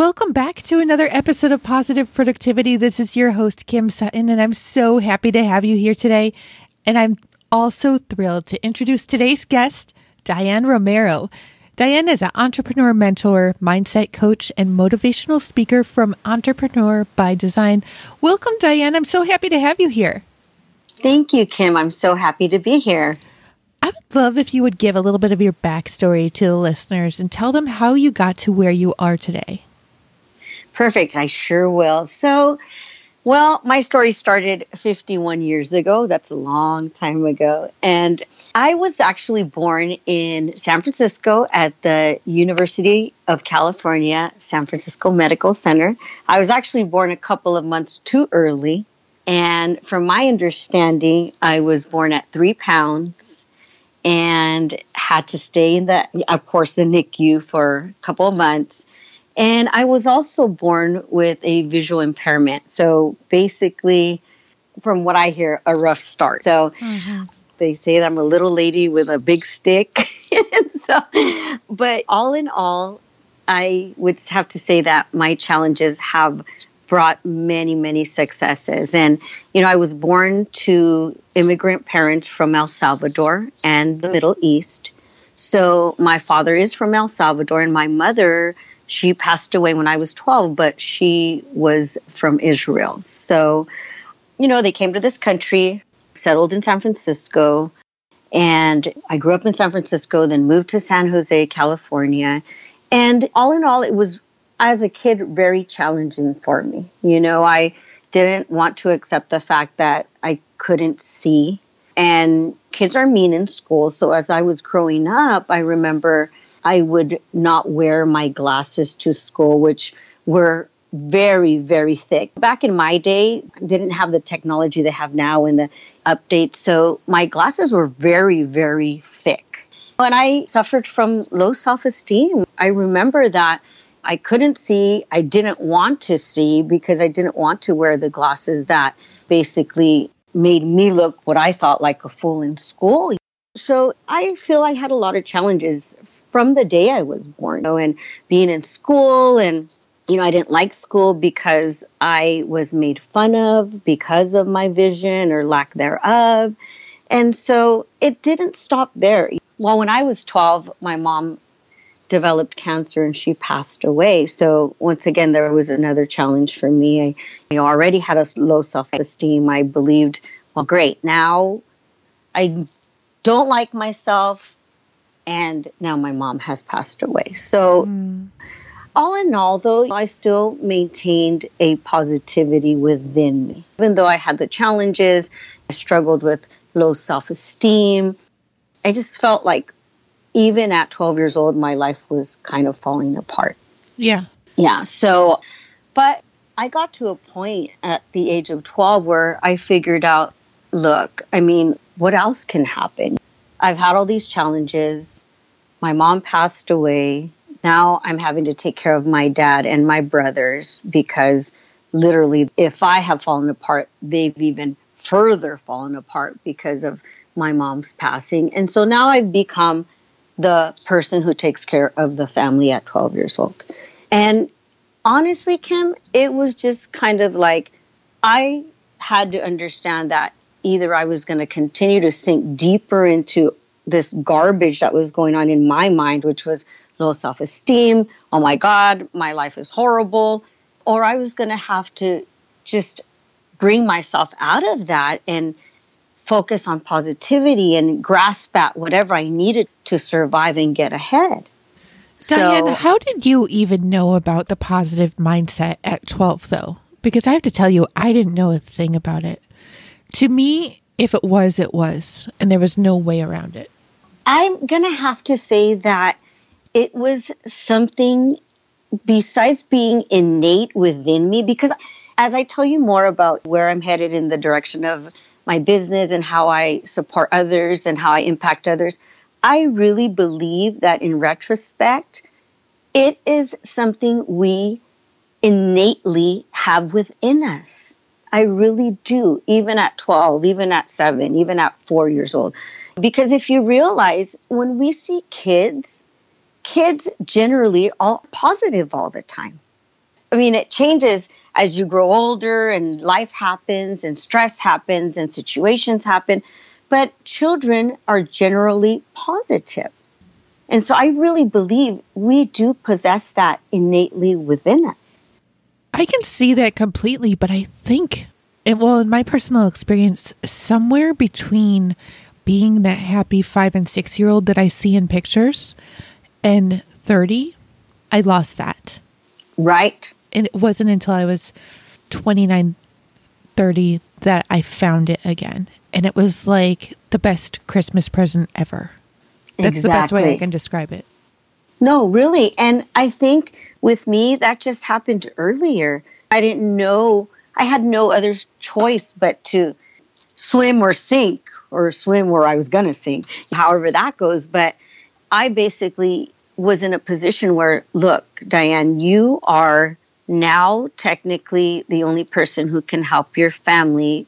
Welcome back to another episode of Positive Productivity. This is your host, Kim Sutton, and I'm so happy to have you here today. And I'm also thrilled to introduce today's guest, Diane Romero. Diane is an entrepreneur mentor, mindset coach, and motivational speaker from Entrepreneur by Design. Welcome, Diane. I'm so happy to have you here. Thank you, Kim. I'm so happy to be here. I would love if you would give a little bit of your backstory to the listeners and tell them how you got to where you are today. Perfect. I sure will. So, well, my story started 51 years ago. That's a long time ago. And I was actually born in San Francisco at the University of California, San Francisco Medical Center. I was actually born a couple of months too early. And from my understanding, I was born at three pounds and had to stay in the, of course, the NICU for a couple of months. And I was also born with a visual impairment. So basically, from what I hear, a rough start. So mm-hmm. they say that I'm a little lady with a big stick. so, but all in all, I would have to say that my challenges have brought many, many successes. And, you know, I was born to immigrant parents from El Salvador and the Middle East. So my father is from El Salvador, and my mother she passed away when I was 12, but she was from Israel. So, you know, they came to this country, settled in San Francisco, and I grew up in San Francisco, then moved to San Jose, California. And all in all, it was, as a kid, very challenging for me. You know, I didn't want to accept the fact that I couldn't see. And kids are mean in school. So as I was growing up, I remember I would not wear my glasses to school, which were very, very thick. Back in my day, didn't have the technology they have now in the updates. So my glasses were very, very thick. And I suffered from low self esteem. I remember that I couldn't see, I didn't want to see because I didn't want to wear the glasses that basically made me look what I thought like a fool in school. So I feel I had a lot of challenges from the day I was born. You know, and being in school and you know, I didn't like school because I was made fun of because of my vision or lack thereof. And so it didn't stop there. Well, when I was 12, my mom developed cancer and she passed away. So once again, there was another challenge for me. I, I already had a low self esteem. I believed, well, great, now I don't like myself and now my mom has passed away. So, mm. all in all, though, I still maintained a positivity within me. Even though I had the challenges, I struggled with low self esteem. I just felt like even at 12 years old, my life was kind of falling apart. Yeah. Yeah. So, but I got to a point at the age of 12 where I figured out look, I mean, what else can happen? I've had all these challenges. My mom passed away. Now I'm having to take care of my dad and my brothers because literally, if I have fallen apart, they've even further fallen apart because of my mom's passing. And so now I've become the person who takes care of the family at 12 years old. And honestly, Kim, it was just kind of like I had to understand that either I was going to continue to sink deeper into this garbage that was going on in my mind, which was low self esteem. Oh my God, my life is horrible. Or I was going to have to just bring myself out of that and focus on positivity and grasp at whatever I needed to survive and get ahead. Diane, so, how did you even know about the positive mindset at 12, though? Because I have to tell you, I didn't know a thing about it. To me, if it was, it was, and there was no way around it. I'm going to have to say that it was something besides being innate within me because as I tell you more about where I'm headed in the direction of my business and how I support others and how I impact others, I really believe that in retrospect, it is something we innately have within us. I really do, even at 12, even at seven, even at four years old. Because if you realize when we see kids, kids generally are positive all the time. I mean, it changes as you grow older and life happens and stress happens and situations happen, but children are generally positive. And so I really believe we do possess that innately within us. I can see that completely, but I think, it, well, in my personal experience, somewhere between being that happy five and six year old that I see in pictures and 30, I lost that. Right. And it wasn't until I was 29, 30 that I found it again. And it was like the best Christmas present ever. That's exactly. the best way I can describe it. No, really. And I think with me, that just happened earlier. I didn't know, I had no other choice but to swim or sink or swim where I was going to sink, however that goes. But I basically was in a position where, look, Diane, you are now technically the only person who can help your family,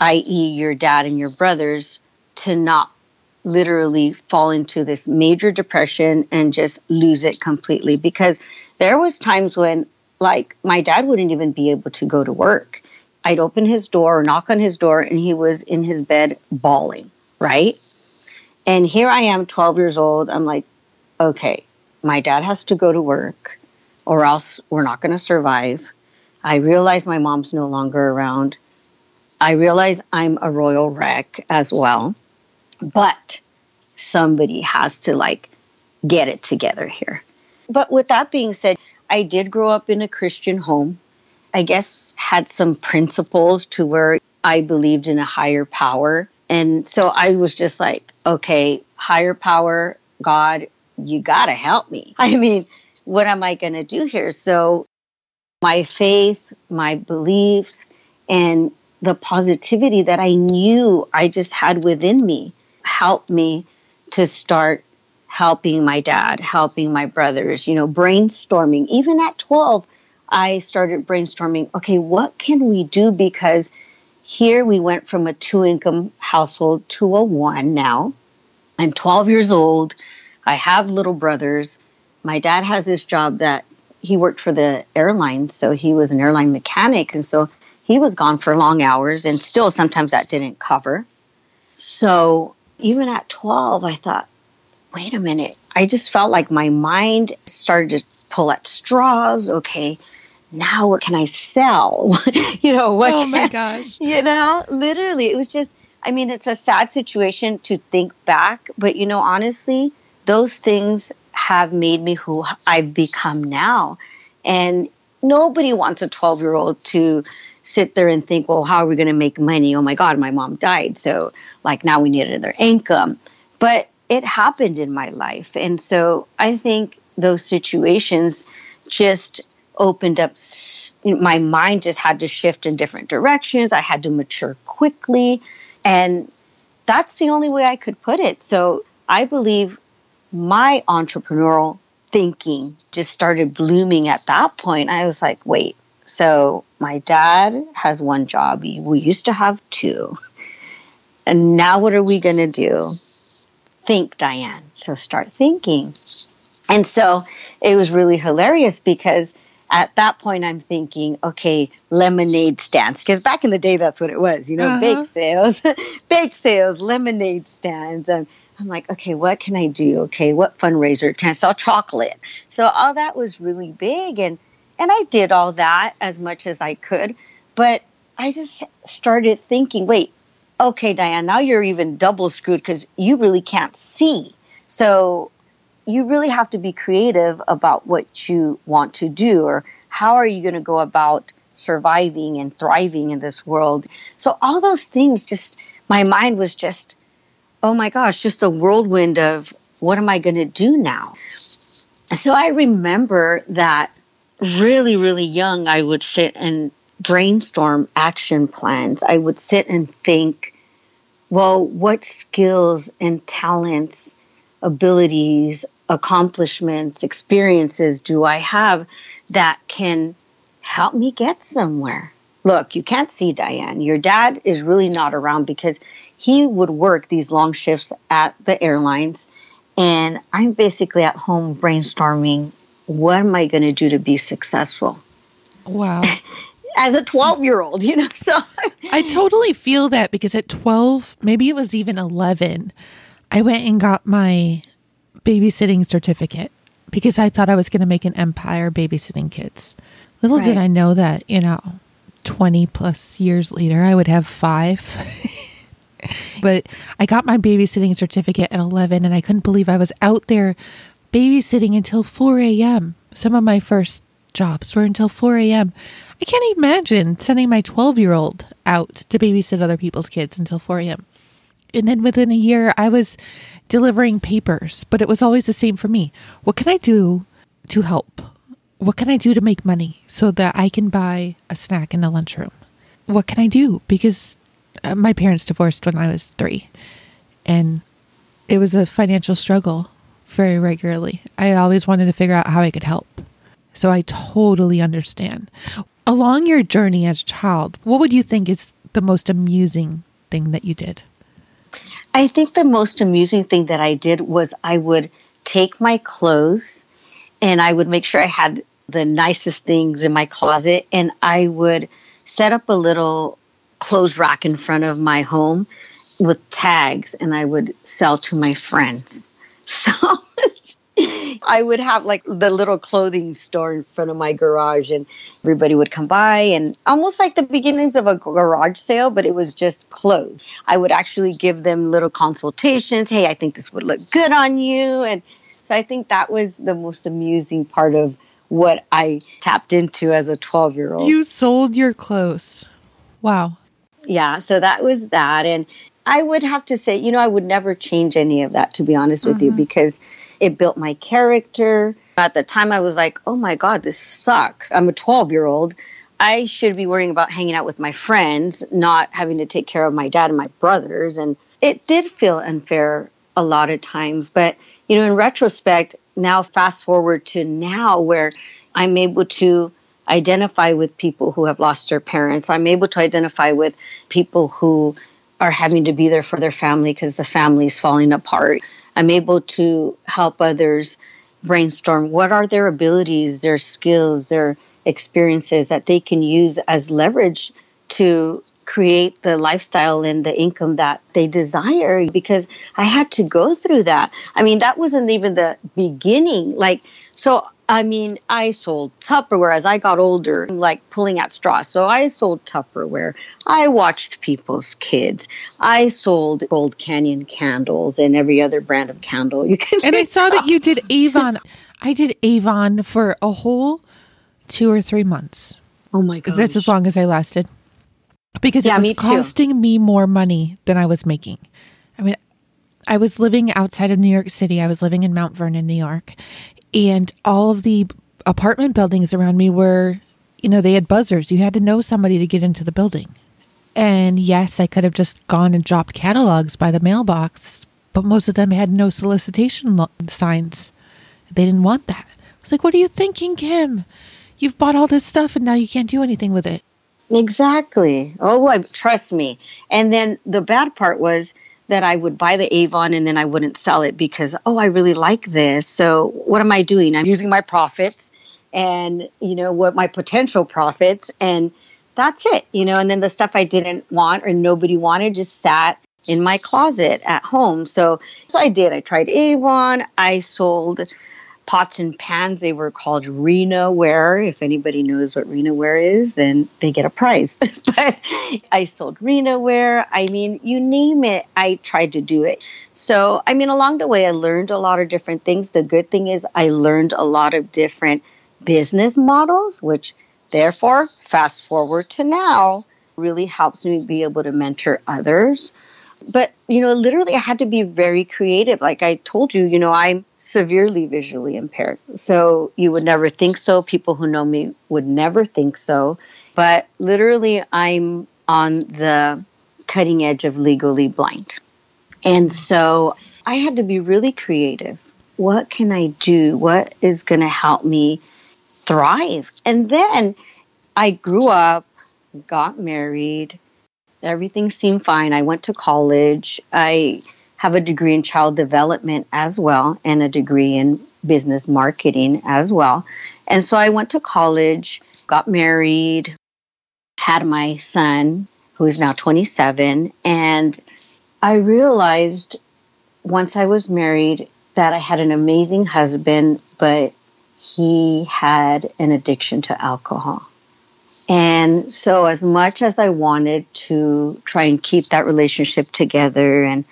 i.e., your dad and your brothers, to not literally fall into this major depression and just lose it completely because there was times when like my dad wouldn't even be able to go to work. I'd open his door or knock on his door and he was in his bed bawling right? And here i am 12 years old. I'm like okay my dad has to go to work or else we're not going to survive. I realize my mom's no longer around. I realize i'm a royal wreck as well. But somebody has to like get it together here but with that being said, I did grow up in a Christian home. I guess had some principles to where I believed in a higher power. And so I was just like, okay, higher power, God, you got to help me. I mean, what am I going to do here? So my faith, my beliefs, and the positivity that I knew I just had within me helped me to start helping my dad, helping my brothers, you know, brainstorming. Even at 12, I started brainstorming okay, what can we do? Because here we went from a two income household to a one now. I'm 12 years old. I have little brothers. My dad has this job that he worked for the airline, so he was an airline mechanic. And so he was gone for long hours, and still sometimes that didn't cover. So even at 12, I thought, wait a minute. I just felt like my mind started to pull at straws. Okay, now what can I sell? you know, what? Oh my gosh. You know, literally, it was just, I mean, it's a sad situation to think back, but you know, honestly, those things have made me who I've become now. And nobody wants a 12 year old to sit there and think, well, how are we going to make money? Oh my God, my mom died. So, like, now we need another income. But it happened in my life. And so I think those situations just opened up my mind just had to shift in different directions. I had to mature quickly. And that's the only way I could put it. So I believe my entrepreneurial thinking just started blooming at that point. I was like, wait, so my dad has one job. We used to have two. And now what are we going to do? Think, Diane. So start thinking. And so it was really hilarious because at that point I'm thinking, okay, lemonade stands. Because back in the day, that's what it was, you know, uh-huh. bake sales, bake sales, lemonade stands. And I'm like, okay, what can I do? Okay, what fundraiser? Can I sell chocolate? So all that was really big. And, and I did all that as much as I could. But I just started thinking, wait, okay, Diane, now you're even double screwed because you really can't see. So you really have to be creative about what you want to do or how are you going to go about surviving and thriving in this world. So all those things just, my mind was just, oh my gosh, just a whirlwind of what am I going to do now? So I remember that really, really young, I would sit and brainstorm action plans. I would sit and think, well, what skills and talents, abilities, accomplishments, experiences do I have that can help me get somewhere? Look, you can't see Diane. Your dad is really not around because he would work these long shifts at the airlines. And I'm basically at home brainstorming what am I going to do to be successful? Wow. As a 12 year old, you know, so I totally feel that because at 12, maybe it was even 11, I went and got my babysitting certificate because I thought I was going to make an empire babysitting kids. Little right. did I know that, you know, 20 plus years later, I would have five. but I got my babysitting certificate at 11 and I couldn't believe I was out there babysitting until 4 a.m. Some of my first jobs were until 4 a.m. I can't imagine sending my 12 year old out to babysit other people's kids until 4 a.m. And then within a year, I was delivering papers, but it was always the same for me. What can I do to help? What can I do to make money so that I can buy a snack in the lunchroom? What can I do? Because uh, my parents divorced when I was three, and it was a financial struggle very regularly. I always wanted to figure out how I could help. So I totally understand. Along your journey as a child, what would you think is the most amusing thing that you did? I think the most amusing thing that I did was I would take my clothes and I would make sure I had the nicest things in my closet and I would set up a little clothes rack in front of my home with tags and I would sell to my friends. So I would have like the little clothing store in front of my garage, and everybody would come by, and almost like the beginnings of a garage sale, but it was just clothes. I would actually give them little consultations. Hey, I think this would look good on you. And so I think that was the most amusing part of what I tapped into as a 12 year old. You sold your clothes. Wow. Yeah. So that was that. And I would have to say, you know, I would never change any of that, to be honest with mm-hmm. you, because it built my character. At the time, I was like, oh my God, this sucks. I'm a 12 year old. I should be worrying about hanging out with my friends, not having to take care of my dad and my brothers. And it did feel unfair a lot of times. But, you know, in retrospect, now fast forward to now where I'm able to identify with people who have lost their parents. I'm able to identify with people who are having to be there for their family because the family is falling apart. I'm able to help others brainstorm what are their abilities, their skills, their experiences that they can use as leverage to create the lifestyle and the income that they desire because I had to go through that. I mean, that wasn't even the beginning. Like, so I mean, I sold Tupperware as I got older, like pulling at straws. So I sold Tupperware. I watched people's kids. I sold Gold Canyon candles and every other brand of candle you can. And I saw that you did Avon. I did Avon for a whole two or three months. Oh my god! That's as long as I lasted because yeah, it was me costing me more money than I was making. I mean, I was living outside of New York City. I was living in Mount Vernon, New York, and all of the apartment buildings around me were, you know, they had buzzers. You had to know somebody to get into the building. And yes, I could have just gone and dropped catalogs by the mailbox, but most of them had no solicitation lo- signs. They didn't want that. I was like, what are you thinking, Kim? You've bought all this stuff and now you can't do anything with it. Exactly. Oh, I, trust me. And then the bad part was that I would buy the Avon and then I wouldn't sell it because, oh, I really like this. So what am I doing? I'm using my profits and, you know, what my potential profits and that's it, you know, and then the stuff I didn't want or nobody wanted just sat in my closet at home. So, so I did. I tried Avon. I sold pots and pans. They were called Rena ware. If anybody knows what Rena ware is, then they get a prize. but I sold Rena ware. I mean, you name it, I tried to do it. So, I mean, along the way, I learned a lot of different things. The good thing is, I learned a lot of different business models, which therefore, fast forward to now, really helps me be able to mentor others but, you know, literally I had to be very creative. Like I told you, you know, I'm severely visually impaired. So you would never think so. People who know me would never think so. but literally, I'm on the cutting edge of legally blind. And so I had to be really creative. What can I do? What is going to help me thrive? And then I grew up, got married, everything seemed fine. I went to college. I have a degree in child development as well and a degree in business marketing as well. And so I went to college, got married, had my son, who is now 27. And I realized once I was married that I had an amazing husband, but he had an addiction to alcohol. And so, as much as I wanted to try and keep that relationship together, and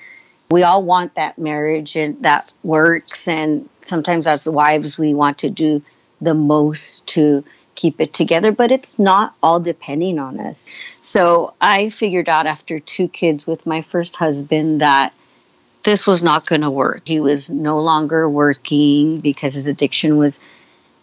we all want that marriage and that works, and sometimes as wives, we want to do the most to keep it together, but it's not all depending on us. So, I figured out after two kids with my first husband that this was not going to work. He was no longer working because his addiction was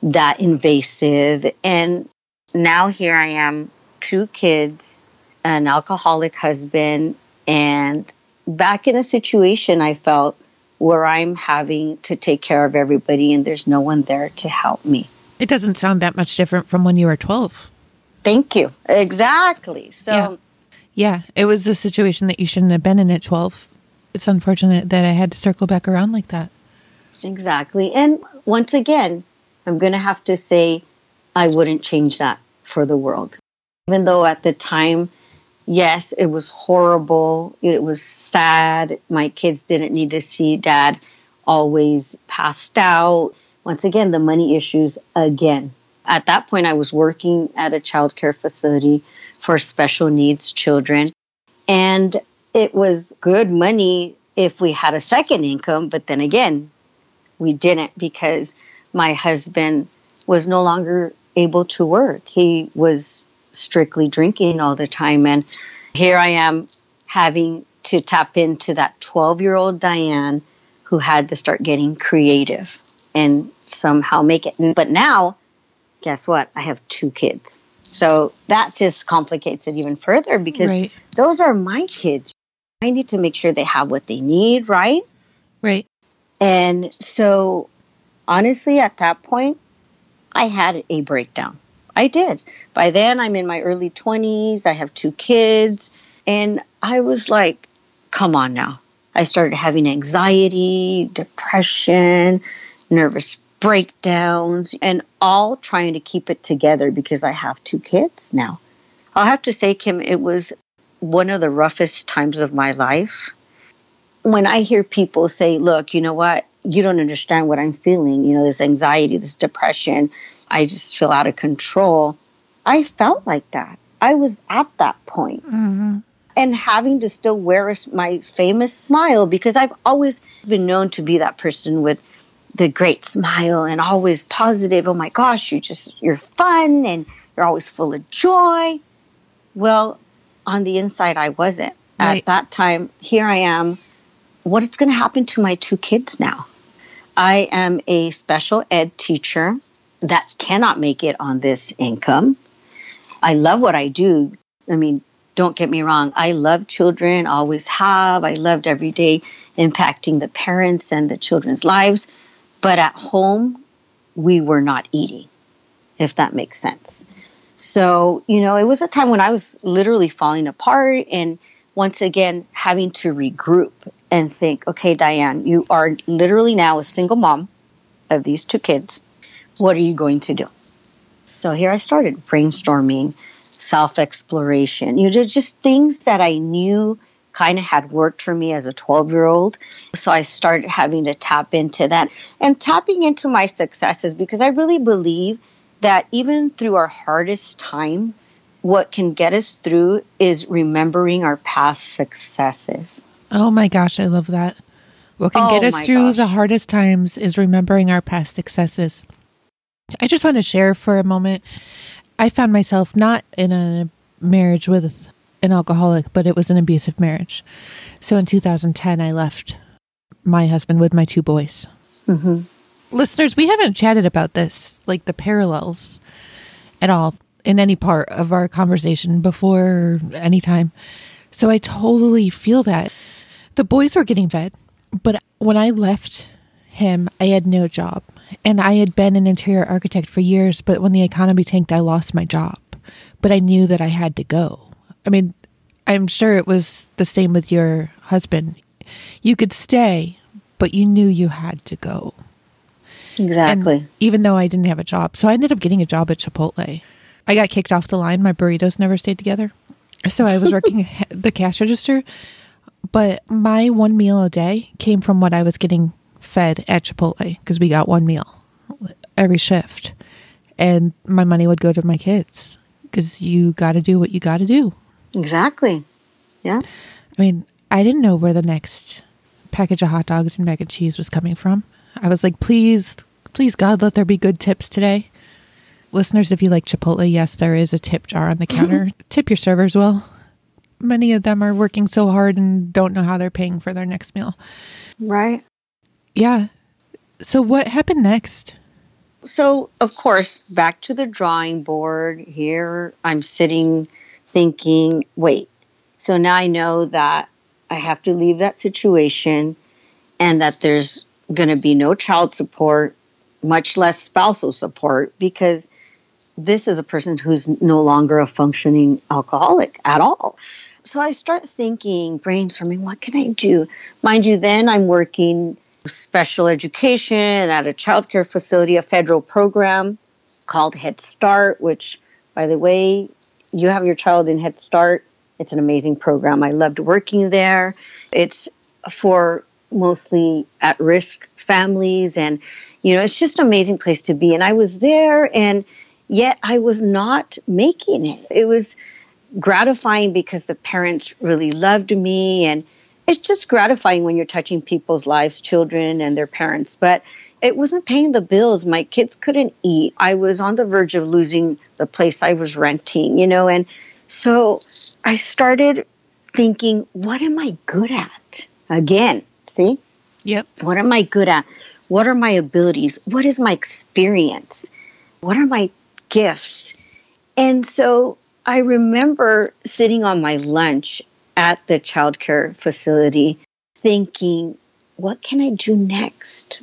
that invasive. And now here I am, two kids, an alcoholic husband, and back in a situation I felt where I'm having to take care of everybody and there's no one there to help me. It doesn't sound that much different from when you were 12. Thank you. Exactly. So, yeah, yeah it was a situation that you shouldn't have been in at 12. It's unfortunate that I had to circle back around like that. Exactly. And once again, I'm going to have to say I wouldn't change that for the world. Even though at the time, yes, it was horrible, it was sad. My kids didn't need to see dad always passed out. Once again, the money issues again. At that point, I was working at a child care facility for special needs children. And it was good money if we had a second income, but then again, we didn't because my husband was no longer able to work. He was strictly drinking all the time. And here I am having to tap into that 12 year old Diane who had to start getting creative and somehow make it. But now, guess what? I have two kids. So that just complicates it even further because right. those are my kids. I need to make sure they have what they need, right? Right. And so, honestly, at that point, I had a breakdown. I did. By then, I'm in my early 20s. I have two kids. And I was like, come on now. I started having anxiety, depression, nervous breakdowns, and all trying to keep it together because I have two kids now. I'll have to say, Kim, it was one of the roughest times of my life. When I hear people say, look, you know what? You don't understand what I'm feeling. You know, this anxiety, this depression. I just feel out of control. I felt like that. I was at that point. Mm-hmm. And having to still wear my famous smile because I've always been known to be that person with the great smile and always positive. Oh my gosh, you just, you're fun and you're always full of joy. Well, on the inside, I wasn't. Right. At that time, here I am. What is going to happen to my two kids now? I am a special ed teacher that cannot make it on this income. I love what I do. I mean, don't get me wrong. I love children, always have. I loved every day impacting the parents and the children's lives. But at home, we were not eating, if that makes sense. So, you know, it was a time when I was literally falling apart and once again having to regroup and think, okay, Diane, you are literally now a single mom of these two kids what are you going to do? So here I started brainstorming, self exploration. You know, just things that I knew kind of had worked for me as a 12 year old. So I started having to tap into that and tapping into my successes because I really believe that even through our hardest times, what can get us through is remembering our past successes. Oh my gosh, I love that. What can oh get us through gosh. the hardest times is remembering our past successes. I just want to share for a moment. I found myself not in a marriage with an alcoholic, but it was an abusive marriage. So in 2010, I left my husband with my two boys. Mm-hmm. Listeners, we haven't chatted about this, like the parallels at all. in any part of our conversation before any time. So I totally feel that. The boys were getting fed, but when I left him, I had no job. And I had been an interior architect for years, but when the economy tanked, I lost my job. But I knew that I had to go. I mean, I'm sure it was the same with your husband. You could stay, but you knew you had to go. Exactly. And even though I didn't have a job. So I ended up getting a job at Chipotle. I got kicked off the line. My burritos never stayed together. So I was working the cash register, but my one meal a day came from what I was getting fed at Chipotle because we got one meal every shift. And my money would go to my kids because you got to do what you got to do. Exactly. Yeah. I mean, I didn't know where the next package of hot dogs and mac and cheese was coming from. I was like, please, please, God, let there be good tips today. Listeners, if you like Chipotle, yes, there is a tip jar on the counter. tip your servers well. Many of them are working so hard and don't know how they're paying for their next meal. Right. Yeah. So, what happened next? So, of course, back to the drawing board. Here I'm sitting thinking, wait, so now I know that I have to leave that situation and that there's going to be no child support, much less spousal support, because this is a person who's no longer a functioning alcoholic at all. So I start thinking, brainstorming, what can I do? Mind you, then I'm working special education at a childcare facility, a federal program called Head Start, which, by the way, you have your child in Head Start. It's an amazing program. I loved working there. It's for mostly at risk families, and you know, it's just an amazing place to be. And I was there, and yet I was not making it. It was gratifying because the parents really loved me and it's just gratifying when you're touching people's lives, children and their parents. But it wasn't paying the bills. My kids couldn't eat. I was on the verge of losing the place I was renting, you know, and so I started thinking, what am I good at? Again, see? Yep. What am I good at? What are my abilities? What is my experience? What are my gifts? And so I remember sitting on my lunch at the childcare facility thinking, what can I do next?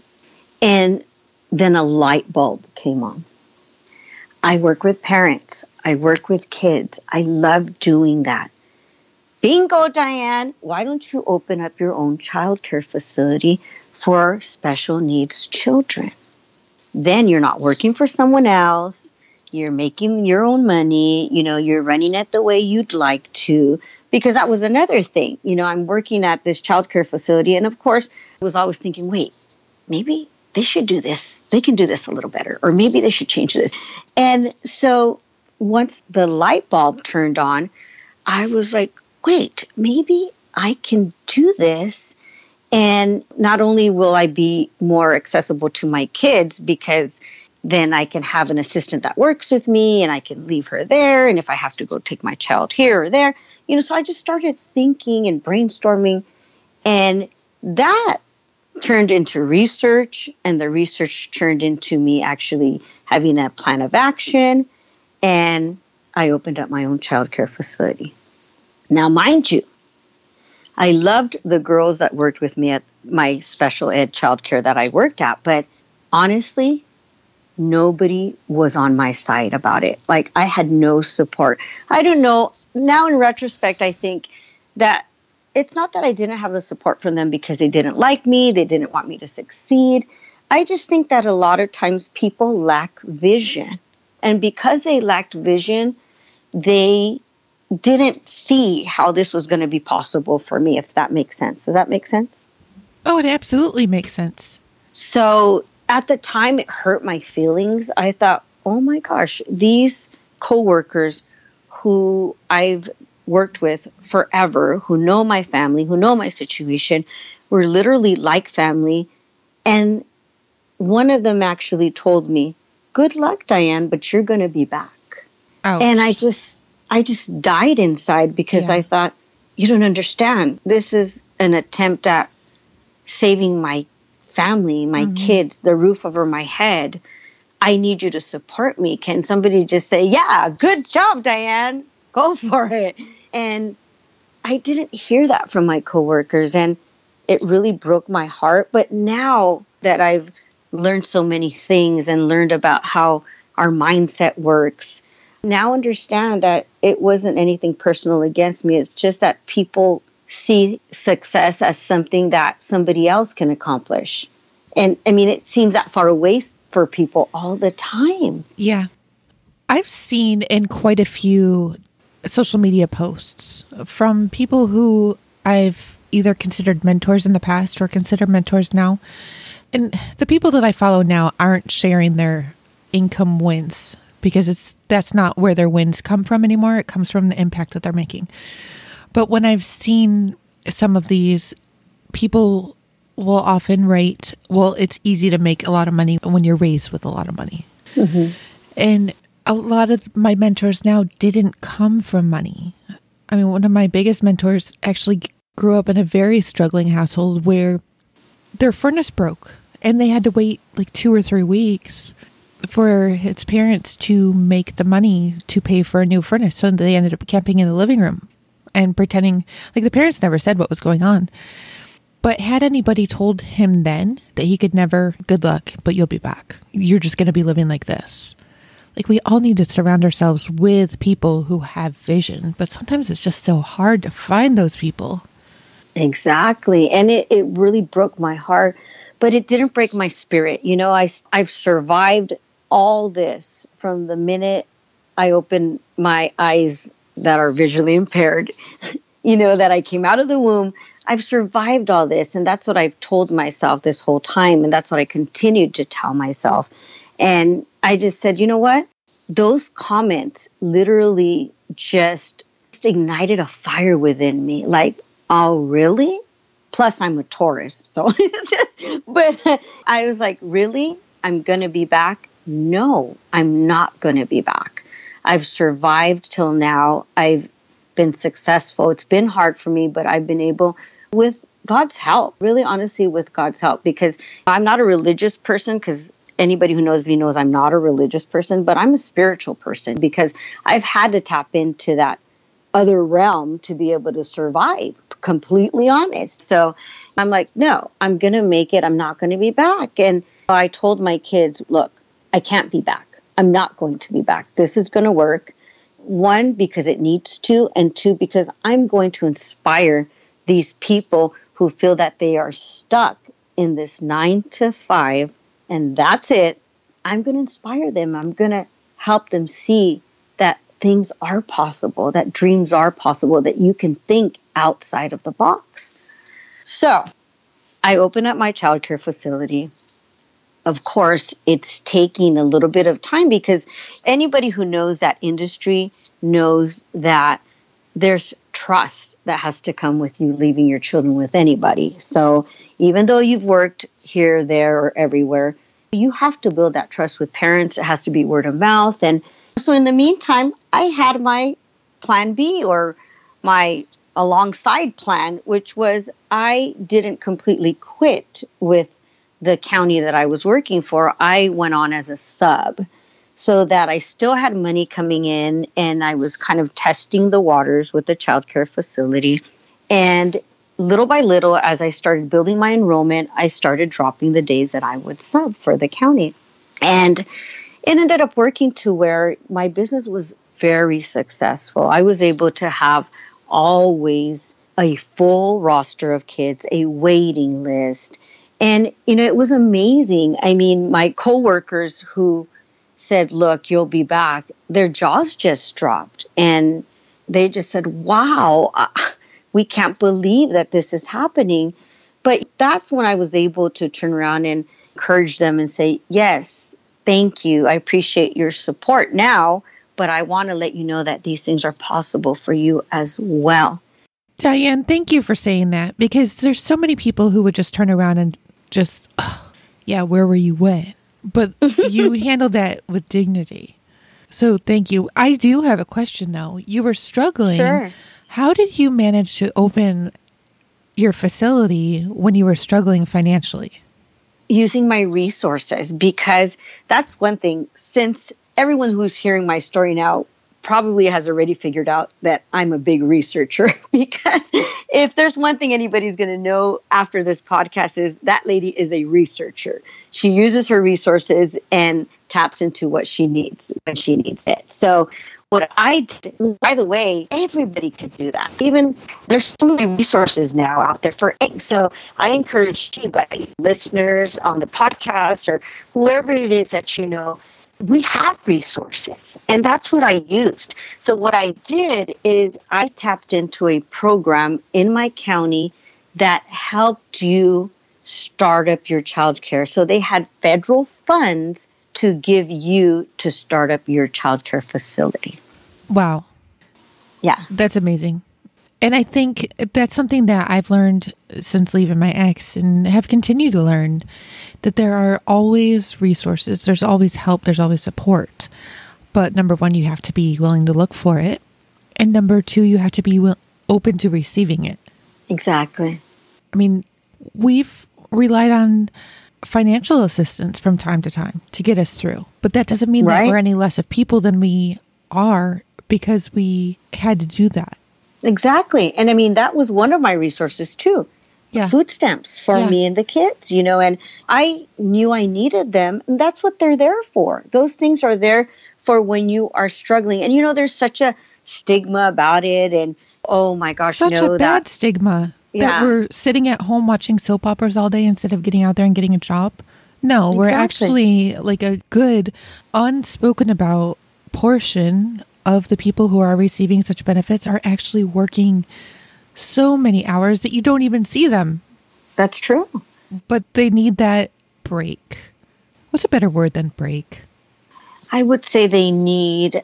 And then a light bulb came on. I work with parents, I work with kids. I love doing that. Bingo, Diane. Why don't you open up your own childcare facility for special needs children? Then you're not working for someone else. You're making your own money. You know, you're running it the way you'd like to because that was another thing. You know, I'm working at this childcare facility, and of course, I was always thinking, wait, maybe they should do this. They can do this a little better, or maybe they should change this. And so once the light bulb turned on, I was like, wait, maybe I can do this. And not only will I be more accessible to my kids because then I can have an assistant that works with me and I can leave her there. And if I have to go take my child here or there, you know, so I just started thinking and brainstorming, and that turned into research, and the research turned into me actually having a plan of action, and I opened up my own childcare facility. Now, mind you, I loved the girls that worked with me at my special ed childcare that I worked at, but honestly, nobody was on my side about it. Like I had no support. I don't know. Now in retrospect, I think that it's not that I didn't have the support from them because they didn't like me, they didn't want me to succeed. I just think that a lot of times people lack vision. And because they lacked vision, they didn't see how this was going to be possible for me, if that makes sense. Does that make sense? Oh, it absolutely makes sense. So at the time it hurt my feelings. I thought, oh my gosh, these coworkers who I've worked with forever, who know my family, who know my situation, were literally like family. And one of them actually told me, Good luck, Diane, but you're going to be back. Ouch. And I just, I just died inside because yeah. I thought, you don't understand. This is an attempt at saving my family, my mm-hmm. kids, the roof over my head. I need you to support me. Can somebody just say, Yeah, good job, Diane, go for it? And I didn't hear that from my coworkers. And it really broke my heart. But now that I've learned so many things and learned about how our mindset works, now understand that it wasn't anything personal against me. It's just that people see success as something that somebody else can accomplish. And I mean, it seems that far away for people all the time. Yeah. I've seen in quite a few social media posts from people who I've either considered mentors in the past or consider mentors now. And the people that I follow now aren't sharing their income wins because it's that's not where their wins come from anymore. It comes from the impact that they're making. But when I've seen some of these people will often write, well, it's easy to make a lot of money when you're raised with a lot of money. Mm-hmm. And a lot of my mentors now didn't come from money. I mean, one of my biggest mentors actually grew up in a very struggling household where their furnace broke and they had to wait like two or three weeks for his parents to make the money to pay for a new furnace. So they ended up camping in the living room and pretending like the parents never said what was going on. But had anybody told him then that he could never, good luck, but you'll be back. You're just going to be living like this. Like we all need to surround ourselves with people who have vision, but sometimes it's just so hard to find those people. Exactly. And it, it really broke my heart, but it didn't break my spirit. You know, I, I've survived all this from the minute I opened my eyes that are visually impaired, you know, that I came out of the womb. I've survived all this. And that's what I've told myself this whole time. And that's what I continued to tell myself. And I just said, you know what? Those comments literally just ignited a fire within me. Like, oh, really? Plus, I'm a Taurus. So, but I was like, really? I'm going to be back? No, I'm not going to be back. I've survived till now. I've been successful. It's been hard for me, but I've been able, with God's help, really honestly, with God's help, because I'm not a religious person, because anybody who knows me knows I'm not a religious person, but I'm a spiritual person because I've had to tap into that other realm to be able to survive, completely honest. So I'm like, no, I'm going to make it. I'm not going to be back. And I told my kids, look, I can't be back. I'm not going to be back. This is going to work. One, because it needs to, and two, because I'm going to inspire these people who feel that they are stuck in this nine to five, and that's it. I'm going to inspire them. I'm going to help them see that things are possible, that dreams are possible, that you can think outside of the box. So I open up my childcare facility of course, it's taking a little bit of time because anybody who knows that industry knows that there's trust that has to come with you leaving your children with anybody. So even though you've worked here, there, or everywhere, you have to build that trust with parents. It has to be word of mouth. And so in the meantime, I had my plan B or my alongside plan, which was I didn't completely quit with the county that I was working for, I went on as a sub so that I still had money coming in and I was kind of testing the waters with the childcare facility. And little by little, as I started building my enrollment, I started dropping the days that I would sub for the county. And it ended up working to where my business was very successful. I was able to have always a full roster of kids, a waiting list, and, you know, it was amazing. I mean, my coworkers who said, look, you'll be back, their jaws just dropped. And they just said, wow, uh, we can't believe that this is happening. But that's when I was able to turn around and encourage them and say, yes, thank you. I appreciate your support now, but I want to let you know that these things are possible for you as well. Diane, thank you for saying that because there's so many people who would just turn around and just, yeah, where were you when? But you handled that with dignity. So thank you. I do have a question though. You were struggling. Sure. How did you manage to open your facility when you were struggling financially? using my resources because that's one thing since everyone who's hearing my story now probably has already figured out that I'm a big researcher because if there's one thing anybody's going to know after this podcast is that lady is a researcher. She uses her resources and taps into what she needs when she needs it. So what I did, by the way, everybody could do that. Even there's so many resources now out there for eggs. So I encourage you, listeners on the podcast or whoever it is that you know, we have resources and that's what i used. So what i did is i tapped into a program in my county that helped you start up your child care so they had federal funds to give you to start up your child care facility. Wow. Yeah. That's amazing and I think that's something that I've learned since leaving my ex and have continued to learn that there are always resources, there's always help, there's always support. But number one, you have to be willing to look for it. And number two, you have to be will- open to receiving it. Exactly. I mean, we've relied on financial assistance from time to time to get us through, but that doesn't mean right. that we're any less of people than we are because we had to do that. Exactly. And I mean, that was one of my resources too. Yeah. Food stamps for yeah. me and the kids, you know, and I knew I needed them. And that's what they're there for. Those things are there for when you are struggling. And, you know, there's such a stigma about it. And, oh my gosh, such no, a bad that, stigma yeah. that we're sitting at home watching soap operas all day instead of getting out there and getting a job. No, exactly. we're actually like a good, unspoken about portion of the people who are receiving such benefits are actually working so many hours that you don't even see them. That's true. But they need that break. What's a better word than break? I would say they need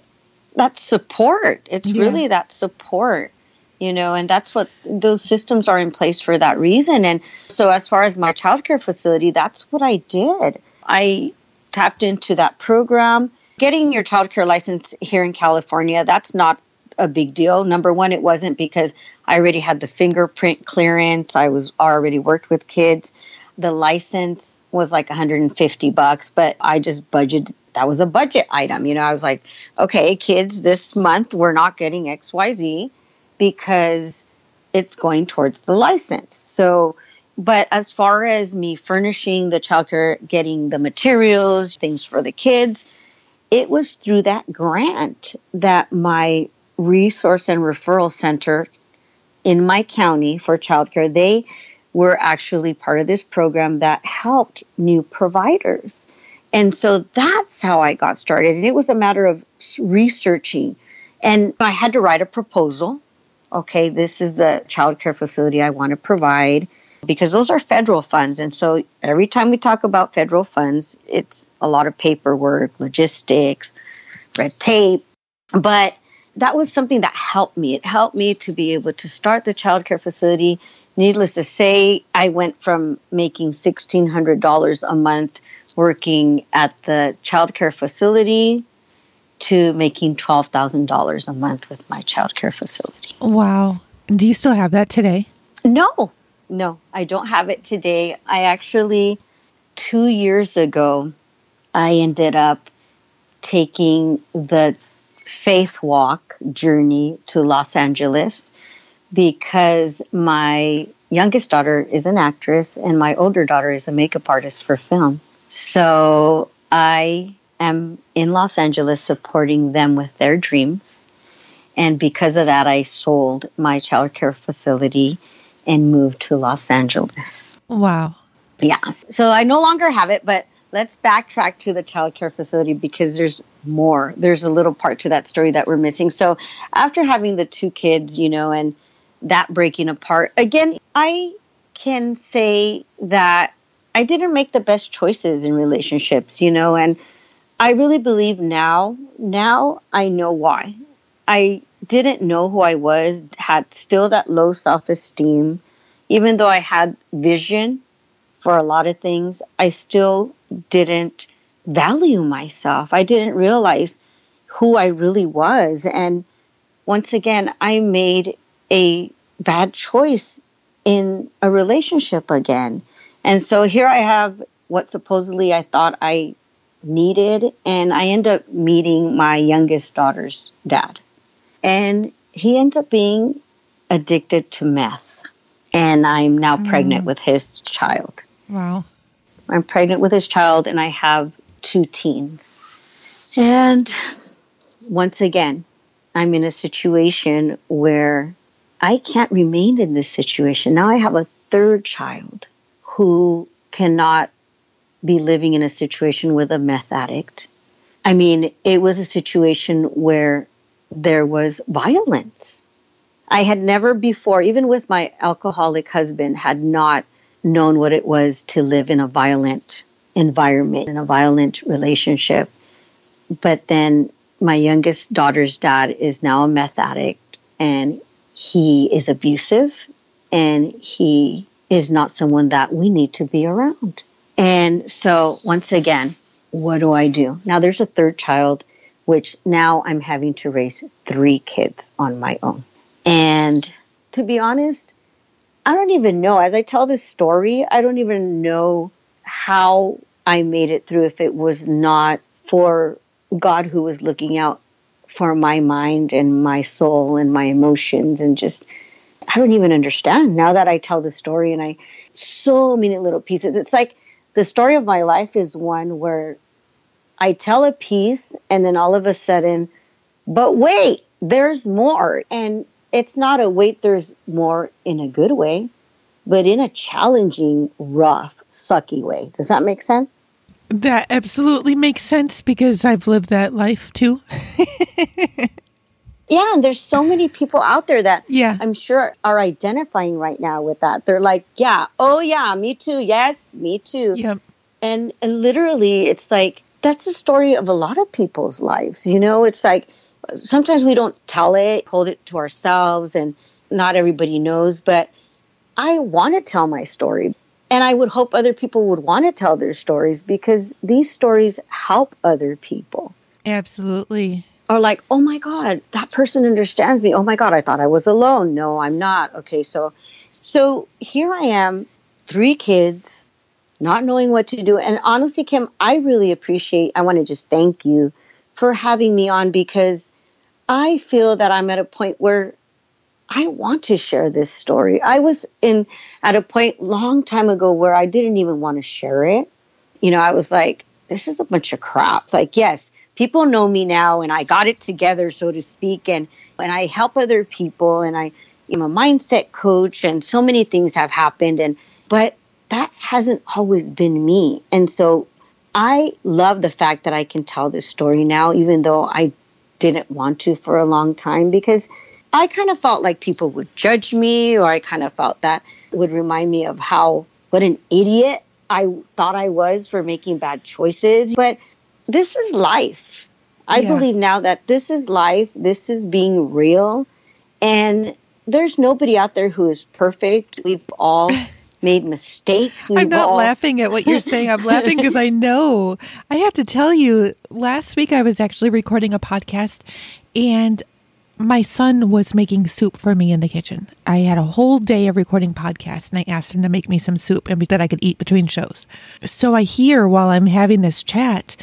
that support. It's yeah. really that support, you know, and that's what those systems are in place for that reason. And so, as far as my childcare facility, that's what I did. I tapped into that program Getting your childcare license here in California, that's not a big deal. Number one, it wasn't because I already had the fingerprint clearance. I was already worked with kids. The license was like 150 bucks, but I just budgeted. That was a budget item. You know, I was like, okay, kids, this month we're not getting XYZ because it's going towards the license. So, but as far as me furnishing the childcare, getting the materials, things for the kids, it was through that grant that my resource and referral center in my county for childcare, they were actually part of this program that helped new providers. And so that's how I got started. And it was a matter of researching. And I had to write a proposal. Okay, this is the childcare facility I want to provide because those are federal funds. And so every time we talk about federal funds, it's a lot of paperwork, logistics, red tape. But that was something that helped me. It helped me to be able to start the childcare facility. Needless to say, I went from making $1,600 a month working at the childcare facility to making $12,000 a month with my childcare facility. Wow. Do you still have that today? No, no, I don't have it today. I actually, two years ago, I ended up taking the faith walk journey to Los Angeles because my youngest daughter is an actress and my older daughter is a makeup artist for film. So I am in Los Angeles supporting them with their dreams. And because of that, I sold my childcare facility and moved to Los Angeles. Wow. Yeah. So I no longer have it, but let's backtrack to the child care facility because there's more. There's a little part to that story that we're missing. So after having the two kids, you know, and that breaking apart, again, I can say that I didn't make the best choices in relationships, you know, and I really believe now, now I know why. I didn't know who I was, had still that low self esteem, even though I had vision for a lot of things, I still didn't value myself. I didn't realize who I really was. And once again, I made a bad choice in a relationship again. And so here I have what supposedly I thought I needed. And I end up meeting my youngest daughter's dad. And he ends up being addicted to meth. And I'm now mm. pregnant with his child. Wow. I'm pregnant with his child, and I have two teens. And once again, I'm in a situation where I can't remain in this situation. Now I have a third child who cannot be living in a situation with a meth addict. I mean, it was a situation where there was violence. I had never before, even with my alcoholic husband, had not known what it was to live in a violent environment, in a violent relationship. But then my youngest daughter's dad is now a meth addict and he is abusive and he is not someone that we need to be around. And so, once again, what do I do? Now, there's a third child, which now I'm having to raise three kids on my own. And to be honest, I don't even know. As I tell this story, I don't even know how I made it through if it was not for God who was looking out for my mind and my soul and my emotions and just I don't even understand now that I tell the story and I so many little pieces. It's like the story of my life is one where I tell a piece and then all of a sudden, but wait, there's more. And it's not a wait, there's more in a good way, but in a challenging, rough, sucky way. Does that make sense? That absolutely makes sense because I've lived that life too. yeah, and there's so many people out there that yeah. I'm sure are identifying right now with that. They're like, yeah, oh yeah, me too. Yes, me too. Yep. And and literally it's like that's the story of a lot of people's lives. You know, it's like sometimes we don't tell it, hold it to ourselves and not everybody knows, but I want to tell my story and I would hope other people would want to tell their stories because these stories help other people. Absolutely. Or like, oh my God, that person understands me. Oh my God, I thought I was alone. No, I'm not. Okay, so so here I am, three kids, not knowing what to do. And honestly, Kim, I really appreciate, I want to just thank you for having me on because I feel that I'm at a point where I want to share this story. I was in at a point long time ago where I didn't even want to share it. You know, I was like, this is a bunch of crap. Like, yes, people know me now and I got it together, so to speak, and and I help other people and I am a mindset coach and so many things have happened and but that hasn't always been me. And so I love the fact that I can tell this story now, even though I didn't want to for a long time because I kind of felt like people would judge me, or I kind of felt that would remind me of how, what an idiot I thought I was for making bad choices. But this is life. I yeah. believe now that this is life, this is being real, and there's nobody out there who is perfect. We've all made mistakes. I'm not all... laughing at what you're saying. I'm laughing because I know. I have to tell you, last week I was actually recording a podcast and my son was making soup for me in the kitchen. I had a whole day of recording podcasts and I asked him to make me some soup and that I could eat between shows. So I hear while I'm having this chat,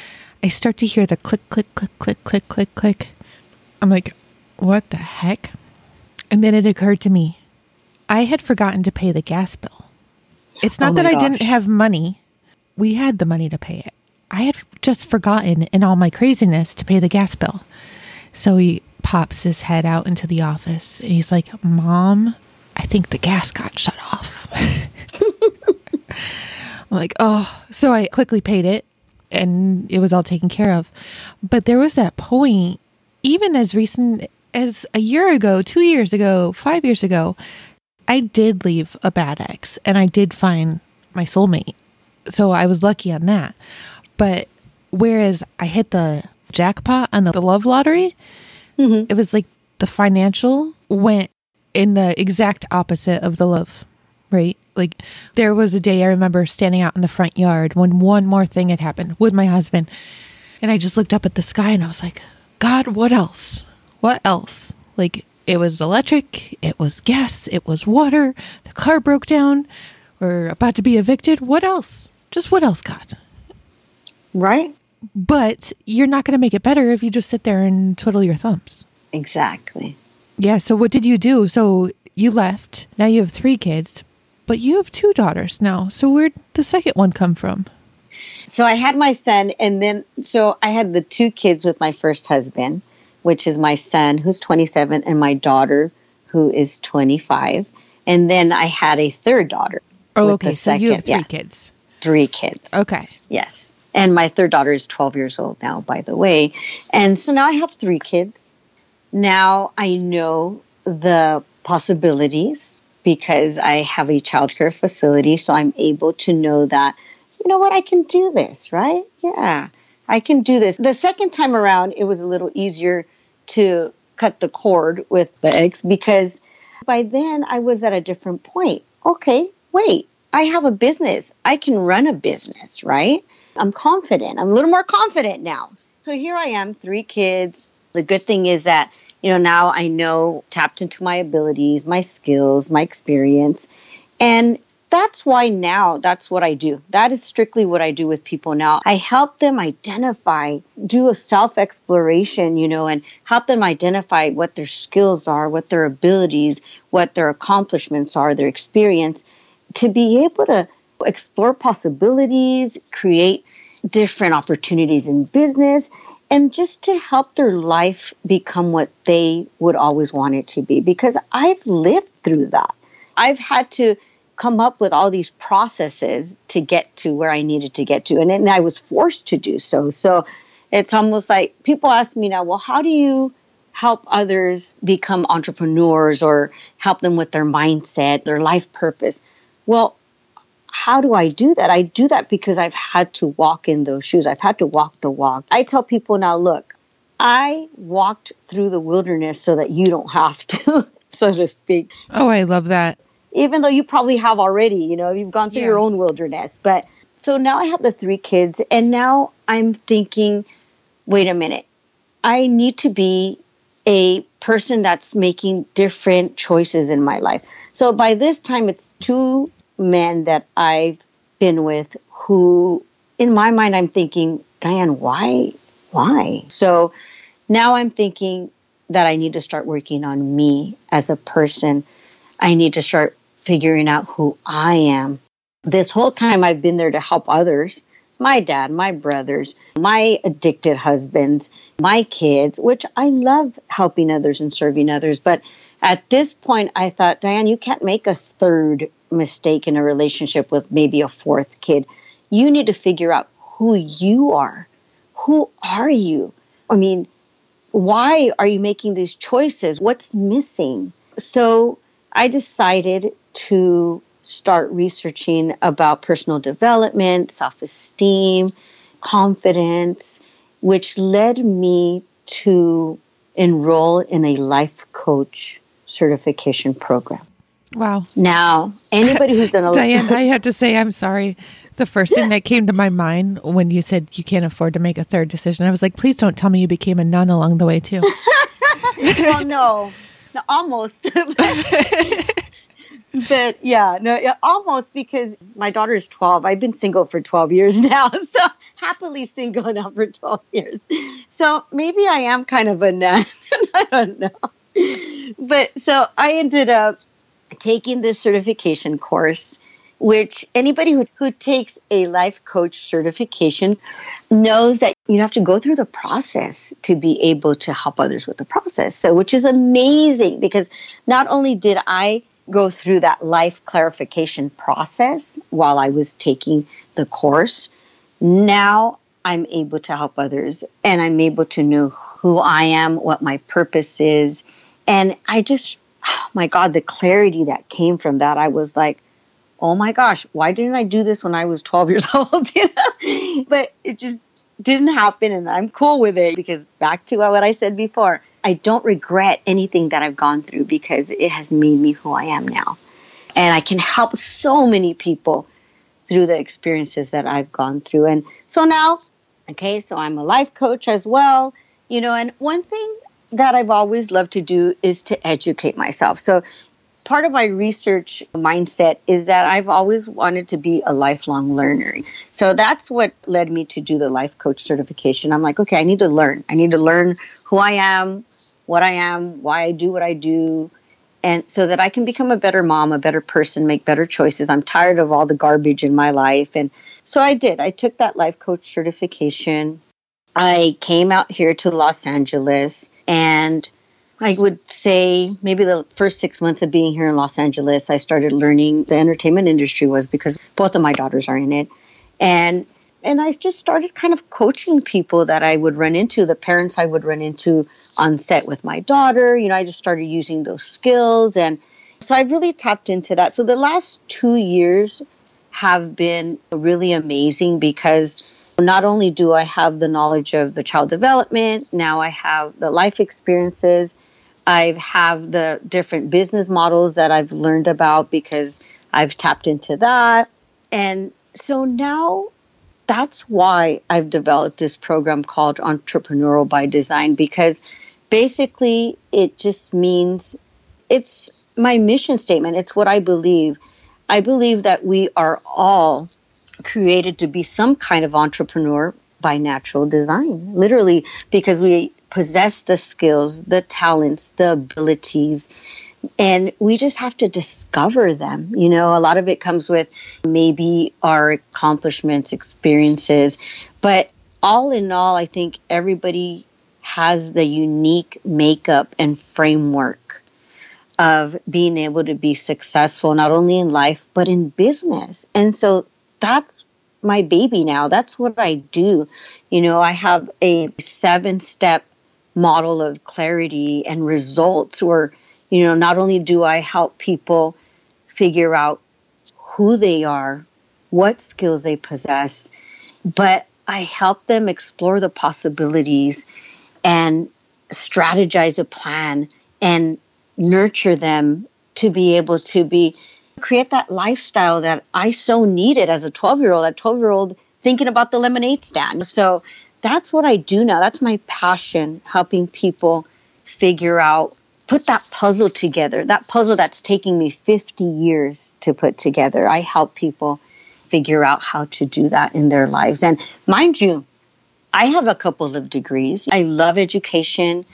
I start to hear the click, click, click, click, click, click, click. I'm like, what the heck? And then it occurred to me, I had forgotten to pay the gas bill. It's not oh that I didn't have money. We had the money to pay it. I had just forgotten in all my craziness to pay the gas bill. So he pops his head out into the office and he's like, Mom, I think the gas got shut off. I'm like, oh. So I quickly paid it and it was all taken care of. But there was that point, even as recent as a year ago, two years ago, five years ago, I did leave a bad ex and I did find my soulmate. So I was lucky on that. But whereas I hit the jackpot on the love lottery, Mm-hmm. It was like the financial went in the exact opposite of the love, right? Like there was a day I remember standing out in the front yard when one more thing had happened with my husband. And I just looked up at the sky and I was like, God, what else? What else? Like it was electric, it was gas, it was water, the car broke down, we're about to be evicted. What else? Just what else, God? Right? But you're not going to make it better if you just sit there and twiddle your thumbs. Exactly. Yeah. So what did you do? So you left. Now you have three kids, but you have two daughters now. So where'd the second one come from? So I had my son, and then so I had the two kids with my first husband, which is my son who's 27 and my daughter who is 25. And then I had a third daughter. Oh, okay. So you have three yeah, kids. three kids. Okay. Yes. And my third daughter is 12 years old now, by the way. And so now I have three kids. Now I know the possibilities because I have a childcare facility. So I'm able to know that, you know what, I can do this, right? Yeah, I can do this. The second time around, it was a little easier to cut the cord with the eggs because by then I was at a different point. Okay, wait, I have a business. I can run a business, right? I'm confident. I'm a little more confident now. So here I am, three kids. The good thing is that, you know, now I know tapped into my abilities, my skills, my experience. And that's why now that's what I do. That is strictly what I do with people now. I help them identify, do a self exploration, you know, and help them identify what their skills are, what their abilities, what their accomplishments are, their experience, to be able to explore possibilities, create different opportunities in business, and just to help their life become what they would always want it to be. Because I've lived through that. I've had to come up with all these processes to get to where I needed to get to. And then I was forced to do so. So it's almost like people ask me now, well, how do you help others become entrepreneurs or help them with their mindset, their life purpose? Well, how do I do that? I do that because I've had to walk in those shoes. I've had to walk the walk. I tell people now, look, I walked through the wilderness so that you don't have to, so to speak Oh, I love that. Even though you probably have already, you know, you've gone through Yeah. your own wilderness. But so now I have the three kids, and now I'm thinking, wait a minute, I need to be a person that's making different choices in my life. So by this time, it's two men that I've been with who, in my mind, I'm thinking, Diane, why? Why? So now I'm thinking that I need to start working on me as a person. I need to start figuring out who I am. This whole time I've been there to help others my dad, my brothers, my addicted husbands, my kids, which I love helping others and serving others. But at this point, I thought, Diane, you can't make a third mistake in a relationship with maybe a fourth kid. You need to figure out who you are. Who are you? I mean, why are you making these choices? What's missing? So I decided to start researching about personal development, self esteem, confidence, which led me to enroll in a life coach certification program. Wow. Now, anybody who's done a Diane, I have to say, I'm sorry. The first thing that came to my mind when you said you can't afford to make a third decision, I was like, please don't tell me you became a nun along the way, too. well, no, no almost. but yeah, no, almost because my daughter is 12. I've been single for 12 years now. So happily single now for 12 years. So maybe I am kind of a nun. I don't know. But so I ended up taking this certification course, which anybody who, who takes a life coach certification knows that you have to go through the process to be able to help others with the process. So, which is amazing because not only did I go through that life clarification process while I was taking the course, now I'm able to help others and I'm able to know who I am, what my purpose is. And I just, oh my God, the clarity that came from that, I was like, oh my gosh, why didn't I do this when I was 12 years old? But it just didn't happen and I'm cool with it because back to what I said before, I don't regret anything that I've gone through because it has made me who I am now. And I can help so many people through the experiences that I've gone through. And so now, okay, so I'm a life coach as well, you know, and one thing that I've always loved to do is to educate myself. So part of my research mindset is that I've always wanted to be a lifelong learner. So that's what led me to do the life coach certification. I'm like, okay, I need to learn. I need to learn who I am, what I am, why I do what I do, and so that I can become a better mom, a better person, make better choices. I'm tired of all the garbage in my life. And so I did. I took that life coach certification. I came out here to Los Angeles and I would say maybe the first six months of being here in Los Angeles, I started learning the entertainment industry was because both of my daughters are in it. And and I just started kind of coaching people that I would run into, the parents I would run into on set with my daughter. You know, I just started using those skills. And so I really tapped into that. So the last two years have been really amazing because not only do I have the knowledge of the child development, now I have the life experiences. I have the different business models that I've learned about because I've tapped into that. And so now that's why I've developed this program called Entrepreneurial by Design because basically it just means it's my mission statement. It's what I believe. I believe that we are all created to be some kind of entrepreneur by natural design, literally, because we possess the skills, the talents, the abilities, and we just have to discover them. You know, a lot of it comes with maybe our accomplishments, experiences, but all in all, I think everybody has the unique makeup and framework of being able to be successful, not only in life, but in business. And so that's my baby now. That's what I do. You know, I have a seven step model of clarity and results where you know, not only do I help people figure out who they are, what skills they possess, but I help them explore the possibilities and strategize a plan and nurture them to be able to be create that lifestyle that I so needed as a 12 year old, that 12 year old thinking about the lemonade stand. So that's what I do now. That's my passion, helping people figure out put that puzzle together, that puzzle that's taking me 50 years to put together. I help people figure out how to do that in their lives. And mind you, I have a couple of degrees. I love education.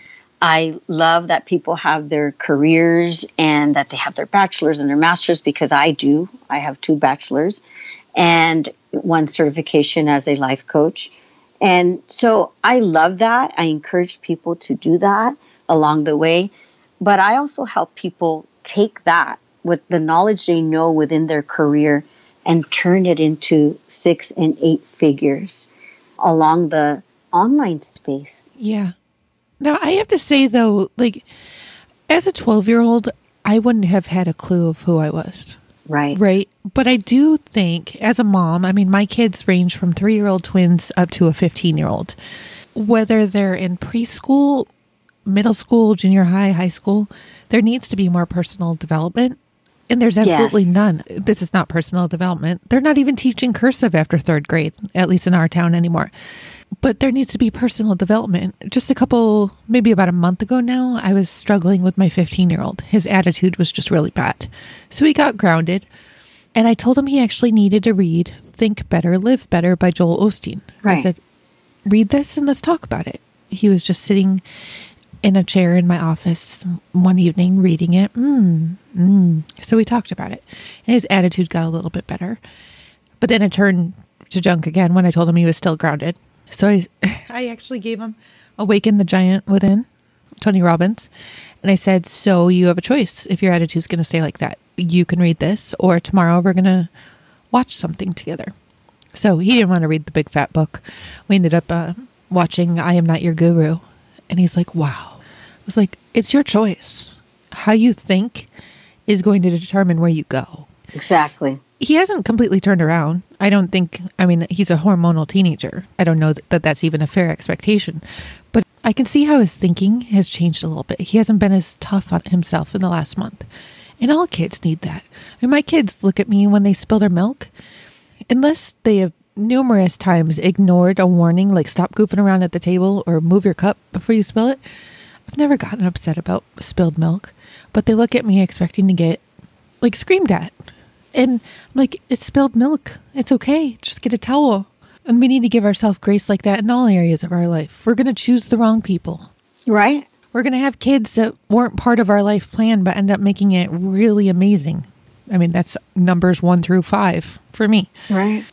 I love that people have their careers and that they have their bachelor's and their master's because I do. I have two bachelor's and one certification as a life coach. And so I love that. I encourage people to do that along the way. But I also help people take that with the knowledge they know within their career and turn it into six and eight figures along the online space. Yeah. Now, I have to say, though, like, as a 12 year old, I wouldn't have had a clue of who I was. Right. Right. But I do think, as a mom, I mean, my kids range from three year old twins up to a 15 year old. Whether they're in preschool middle school, junior high, high school, there needs to be more personal development. And there's absolutely yes. none. This is not personal development. They're not even teaching cursive after third grade, at least in our town anymore. But there needs to be personal development. Just a couple, maybe about a month ago now, I was struggling with my 15 year old. His attitude was just really bad. So he got grounded. And I told him he actually needed to read Think Better, Live Better by Joel Osteen. Right. I said, read this and let's talk about it. He was just sitting in a chair in my office one evening reading it. Mm, mm. So we talked about it. And his attitude got a little bit better. But then it turned to junk again when I told him he was still grounded. So I, I actually gave him Awaken the Giant Within, Tony Robbins. And I said, So you have a choice if your attitude's going to stay like that. You can read this, or tomorrow we're going to watch something together. So he didn't want to read the big fat book. We ended up uh, watching I Am Not Your Guru and he's like, wow. I was like, it's your choice. How you think is going to determine where you go. Exactly. He hasn't completely turned around. I don't think, I mean, he's a hormonal teenager. I don't know that, that that's even a fair expectation. But I can see how his thinking has changed a little bit. He hasn't been as tough on himself in the last month. And all kids need that. I mean, my kids look at me when they spill their milk. Unless they have numerous times ignored a warning like stop goofing around at the table or move your cup before you spill it. I've never gotten upset about spilled milk, but they look at me expecting to get like screamed at. And like, it's spilled milk. It's okay. Just get a towel. And we need to give ourselves grace like that in all areas of our life. We're going to choose the wrong people. Right. We're going to have kids that weren't part of our life plan, but end up making it really amazing. I mean, that's numbers one through five for me. Right.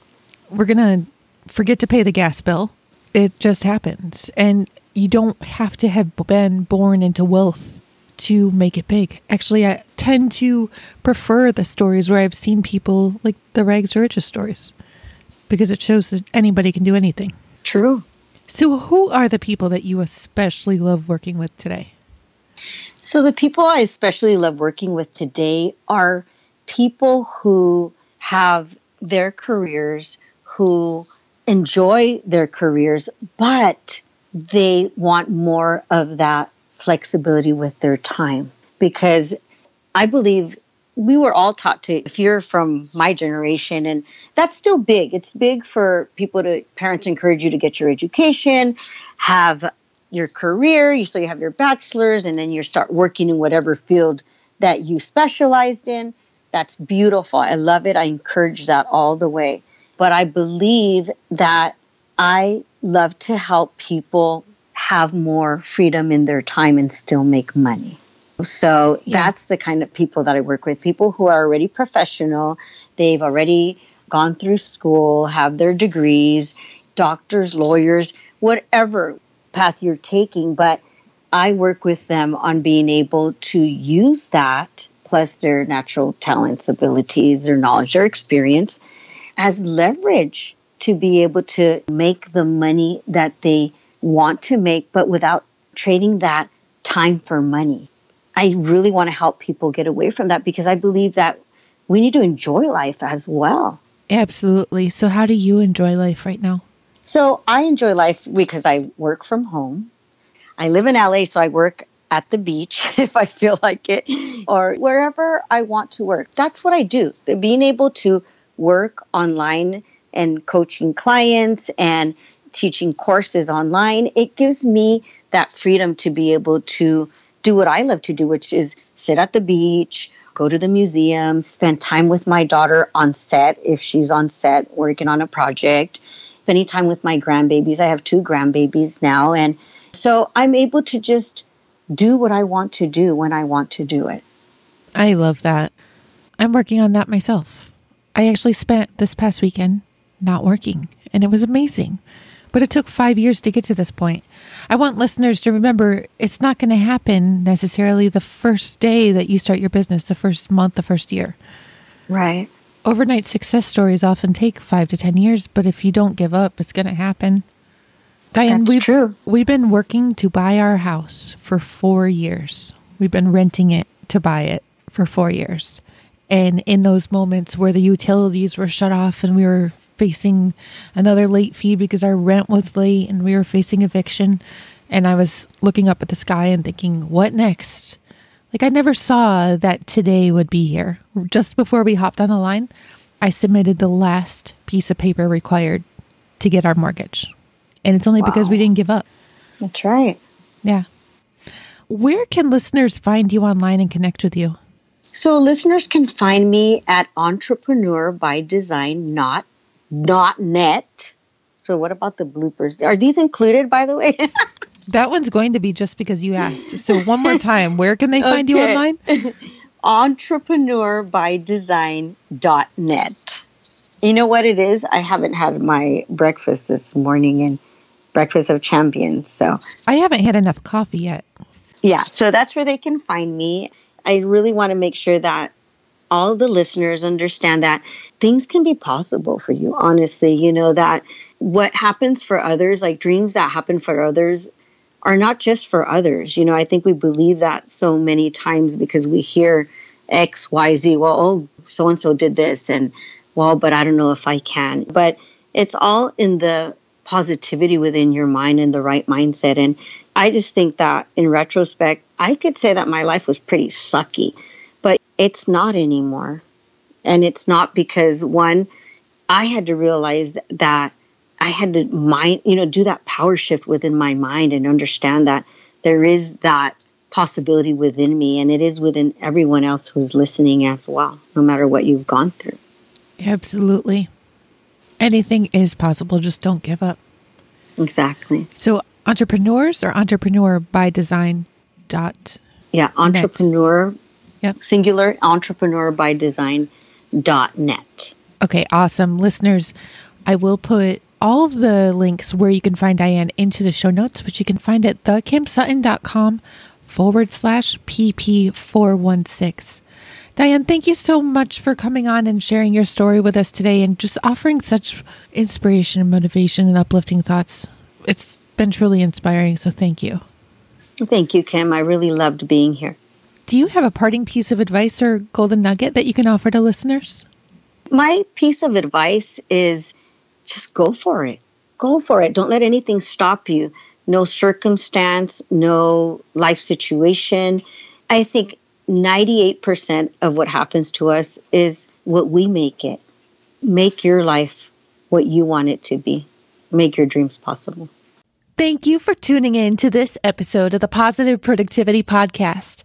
We're going to forget to pay the gas bill. It just happens. And you don't have to have been born into wealth to make it big. Actually, I tend to prefer the stories where I've seen people like the rags to riches stories because it shows that anybody can do anything. True. So, who are the people that you especially love working with today? So, the people I especially love working with today are people who have their careers, who enjoy their careers, but they want more of that flexibility with their time. Because I believe we were all taught to, if you're from my generation, and that's still big. It's big for people to, parents encourage you to get your education, have your career, so you have your bachelor's, and then you start working in whatever field that you specialized in. That's beautiful. I love it. I encourage that all the way. But I believe that I love to help people have more freedom in their time and still make money. So yeah. that's the kind of people that I work with people who are already professional. They've already gone through school, have their degrees, doctors, lawyers, whatever path you're taking. But I work with them on being able to use that, plus their natural talents, abilities, their knowledge, their experience, as leverage to be able to make the money that they want to make, but without trading that time for money. I really want to help people get away from that because I believe that we need to enjoy life as well. Absolutely. So, how do you enjoy life right now? So, I enjoy life because I work from home. I live in LA, so I work at the beach if I feel like it, or wherever I want to work. That's what I do. Being able to work online and coaching clients and teaching courses online, it gives me that freedom to be able to do what I love to do, which is sit at the beach, go to the museum, spend time with my daughter on set if she's on set working on a project, spending time with my grandbabies. I have two grandbabies now. And so I'm able to just do what I want to do when I want to do it. I love that. I'm working on that myself. I actually spent this past weekend not working, and it was amazing. But it took five years to get to this point. I want listeners to remember it's not going to happen necessarily the first day that you start your business, the first month, the first year. Right. Overnight success stories often take five to 10 years, but if you don't give up, it's going to happen. Diane, That's we've, true. we've been working to buy our house for four years. We've been renting it to buy it for four years. And in those moments where the utilities were shut off and we were facing another late fee because our rent was late and we were facing eviction. And I was looking up at the sky and thinking, what next? Like, I never saw that today would be here. Just before we hopped on the line, I submitted the last piece of paper required to get our mortgage. And it's only wow. because we didn't give up. That's right. Yeah. Where can listeners find you online and connect with you? So, listeners can find me at Entrepreneur by Design, not not net. So what about the bloopers? Are these included, by the way? that one's going to be just because you asked. So one more time, where can they find okay. you online? Entrepreneurbydesign.net. You know what it is? I haven't had my breakfast this morning and breakfast of champions. So I haven't had enough coffee yet. Yeah, so that's where they can find me. I really want to make sure that all the listeners understand that things can be possible for you, honestly. You know, that what happens for others, like dreams that happen for others, are not just for others. You know, I think we believe that so many times because we hear X, Y, Z, well, oh, so and so did this, and well, but I don't know if I can. But it's all in the positivity within your mind and the right mindset. And I just think that in retrospect, I could say that my life was pretty sucky it's not anymore. And it's not because one, I had to realize that I had to mind, you know, do that power shift within my mind and understand that there is that possibility within me and it is within everyone else who's listening as well, no matter what you've gone through. Absolutely. Anything is possible. Just don't give up. Exactly. So, entrepreneurs or entrepreneur by design dot. Yeah, entrepreneur, Yep. singular entrepreneur by design dot net. Okay, awesome. Listeners, I will put all of the links where you can find Diane into the show notes, which you can find at thekimsutton.com forward slash PP416. Diane, thank you so much for coming on and sharing your story with us today and just offering such inspiration and motivation and uplifting thoughts. It's been truly inspiring, so thank you. Thank you, Kim. I really loved being here. Do you have a parting piece of advice or golden nugget that you can offer to listeners? My piece of advice is just go for it. Go for it. Don't let anything stop you. No circumstance, no life situation. I think 98% of what happens to us is what we make it. Make your life what you want it to be. Make your dreams possible. Thank you for tuning in to this episode of the Positive Productivity Podcast.